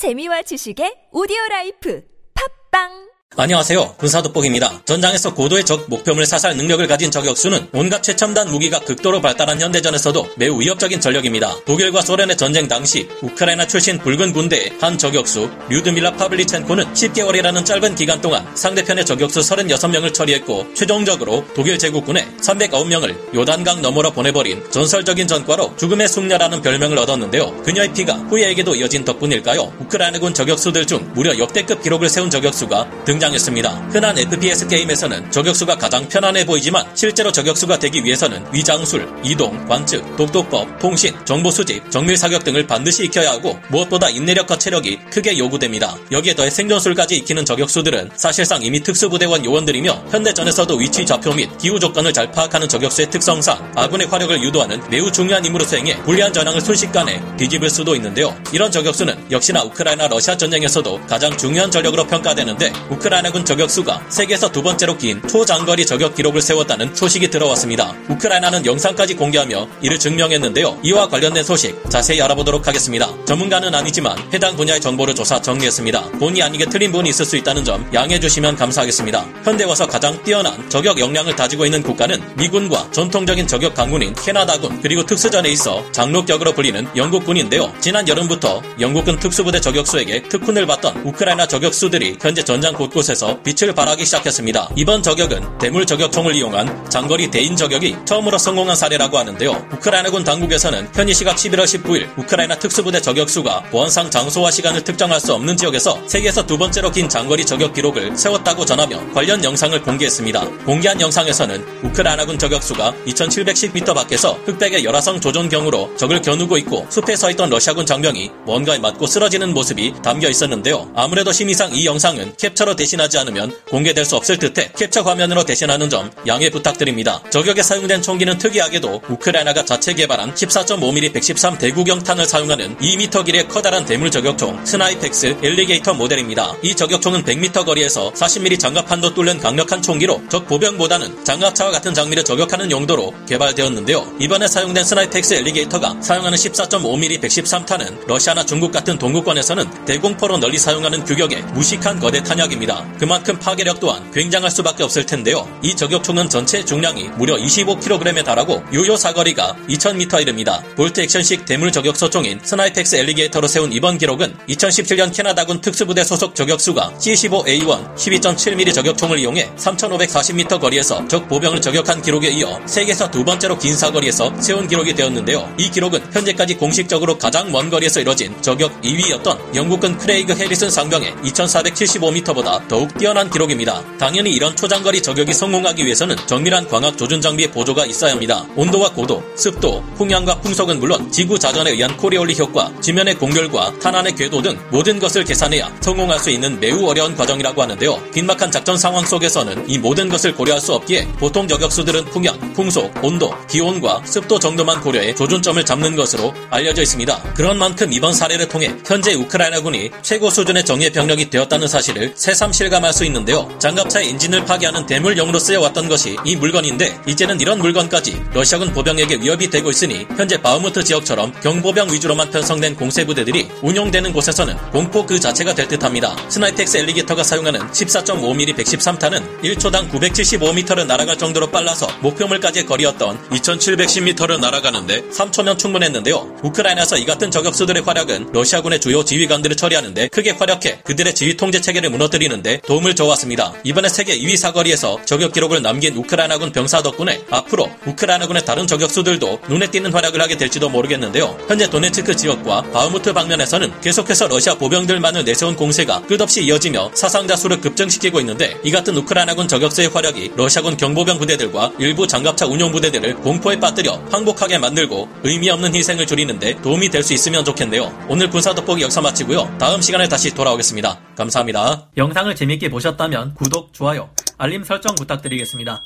재미와 지식의 오디오 라이프. 팟빵 안녕하세요. 군사돋보기입니다. 전장에서 고도의 적 목표물 사살 능력을 가진 저격수는 온갖 최첨단 무기가 극도로 발달한 현대전에서도 매우 위협적인 전력입니다. 독일과 소련의 전쟁 당시 우크라이나 출신 붉은 군대의 한 저격수 류드밀라 파블리첸코는 10개월이라는 짧은 기간 동안 상대편의 저격수 36명을 처리했고 최종적으로 독일 제국군의 309명을 요단강 너머로 보내버린 전설적인 전과로 죽음의 숙녀라는 별명을 얻었는데요. 그녀의 피가 후예에게도 이어진 덕분일까요? 우크라이나군 저격수들 중 무려 역대급 기록을 세운 저격수가 등 등장했습니다. 흔한 FPS 게임에서는 저격수가 가장 편안해 보이지만 실제로 저격수가 되기 위해서는 위장술, 이동, 관측, 독도법, 통신, 정보 수집, 정밀 사격 등을 반드시 익혀야 하고 무엇보다 인내력과 체력이 크게 요구됩니다. 여기에 더해 생존술까지 익히는 저격수들은 사실상 이미 특수부대원 요원들이며 현대전에서도 위치 좌표 및 기후 조건을 잘 파악하는 저격수의 특성상 아군의 화력을 유도하는 매우 중요한 임무로 수행해 불리한 전황을 순식간에 뒤집을 수도 있는데요. 이런 저격수는 역시나 우크라이나 러시아 전쟁에서도 가장 중요한 전력으로 평가되는데 우크라이나 우크라이나군 저격수가 세계에서 두 번째로 긴 초장거리 저격 기록을 세웠다는 소식이 들어왔습니다. 우크라이나는 영상까지 공개하며 이를 증명했는데요. 이와 관련된 소식 자세히 알아보도록 하겠습니다. 전문가는 아니지만 해당 분야의 정보를 조사 정리했습니다. 본의 아니게 틀린 부분이 있을 수 있다는 점 양해해 주시면 감사하겠습니다. 현대 와서 가장 뛰어난 저격 역량을 가지고 있는 국가는 미군과 전통적인 저격 강군인 캐나다군 그리고 특수전에 있어 장로격으로 불리는 영국군인데요. 지난 여름부터 영국군 특수부대 저격수에게 특훈을 받던 우크라이나 저격수들이 현재 전장 곳곳 곳에서 빛을 발하기 시작했습니다. 이번 저격은 대물 저격총을 이용한 장거리 대인 저격이 처음으로 성공한 사례라고 하는데요. 우크라이나군 당국에서는 현지 시각 11월 19일 우크라이나 특수부대 저격 수가 보안상 장소와 시간을 특정할 수 없는 지역에서 세계에서 두 번째로 긴 장거리 저격 기록을 세웠다고 전하며 관련 영상을 공개했습니다. 공개한 영상에서는 우크라이나군 저격수가 2710m 밖에서 흑백의 열화성 조종경으로 적을 겨누고 있고 숲에 서 있던 러시아군 장병이 뭔가에 맞고 쓰러지는 모습이 담겨 있었는데요. 아무래도 심의상 이 영상은 캡처로 대신 대신하지 않으면 공개될 수 없을 듯해 캡처 화면으로 대신하는 점 양해 부탁드립니다. 저격에 사용된 총기는 특이하게도 우크라이나가 자체 개발한 14.5mm 113 대구경탄을 사용하는 2m 길의 커다란 대물 저격총 스나이펙스 엘리게이터 모델입니다. 이 저격총은 100m 거리에서 40mm 장갑판도 뚫는 강력한 총기로 적 보병보다는 장갑차와 같은 장비를 저격하는 용도로 개발되었는데요. 이번에 사용된 스나이펙스 엘리게이터가 사용하는 14.5mm 113탄은 러시아나 중국 같은 동구권에서는 대공포로 널리 사용하는 규격의 무식한 거대 탄약입니다. 그만큼 파괴력 또한 굉장할 수밖에 없을 텐데요. 이 저격총은 전체 중량이 무려 25kg에 달하고 유효 사거리가 2000m 이릅니다. 볼트 액션식 대물 저격소총인 스나이펙스 엘리게이터로 세운 이번 기록은 2017년 캐나다군 특수부대 소속 저격수가 C15A1 12.7mm 저격총을 이용해 3540m 거리에서 적 보병을 저격한 기록에 이어 세계에서 두 번째로 긴 사거리에서 세운 기록이 되었는데요. 이 기록은 현재까지 공식적으로 가장 먼 거리에서 이뤄진 저격 2위였던 영국군 크레이그 해리슨 상병의 2475m보다 더욱 뛰어난 기록입니다. 당연히 이런 초장거리 저격이 성공하기 위해서는 정밀한 광학 조준 장비의 보조가 있어야 합니다. 온도와 고도, 습도, 풍향과 풍속은 물론 지구 자전에 의한 코리올리 효과, 지면의 곡률과 탄환의 궤도 등 모든 것을 계산해야 성공할 수 있는 매우 어려운 과정이라고 하는데요. 긴박한 작전 상황 속에서는 이 모든 것을 고려할 수 없기에 보통 저격수들은 풍향, 풍속, 온도, 기온과 습도 정도만 고려해 조준점을 잡는 것으로 알려져 있습니다. 그런 만큼 이번 사례를 통해 현재 우크라이나군이 최고 수준의 정예 병력이 되었다는 사실을 새삼 실감할 수 있는데요. 장갑차의 엔진을 파괴하는 대물용으로 쓰여왔던 것이 이 물건인데 이제는 이런 물건까지 러시아군 보병에게 위협이 되고 있으니 현재 바흐무트 지역처럼 경보병 위주로만 편성된 공세부대들이 운용되는 곳에서는 공포 그 자체가 될 듯합니다. 스나이펙스 엘리게이터가 사용하는 14.5mm 113탄은 1초당 975m를 날아갈 정도로 빨라서 목표물까지의 거리였던 2710m를 날아가는데 3초면 충분했는데요. 우크라이나에서 이 같은 저격수들의 활약은 러시아군의 주요 지휘관들을 처리하는데 크게 활약해 그들의 지휘 통제 체계를 무너뜨리는데 도움을 줘왔습니다. 이번에 세계 2위 사거리에서 저격 기록을 남긴 우크라이나군 병사 덕분에 앞으로 우크라이나군의 다른 저격수들도 눈에 띄는 활약을 하게 될지도 모르겠는데요. 현재 도네츠크 지역과 바흐무트 방면에서는 계속해서 러시아 보병들만을 내세운 공세가 끝없이 이어지며 사상자 수를 급증시키고 있는데 이 같은 우크라이나군 저격수의 활약이 러시아군 경보병 부대들과 일부 장갑차 운용 부대들을 공포에 빠뜨려 항복하게 만들고 의미 없는 희생을 줄이는데 도움이 될 수 있으면 좋겠네요. 오늘 군사 돋보기 역사 마치고요. 다음 시간에 다시 돌아오겠습니다. 감사합니다. 영상을 재밌게 보셨다면 구독, 좋아요, 알림 설정 부탁드리겠습니다.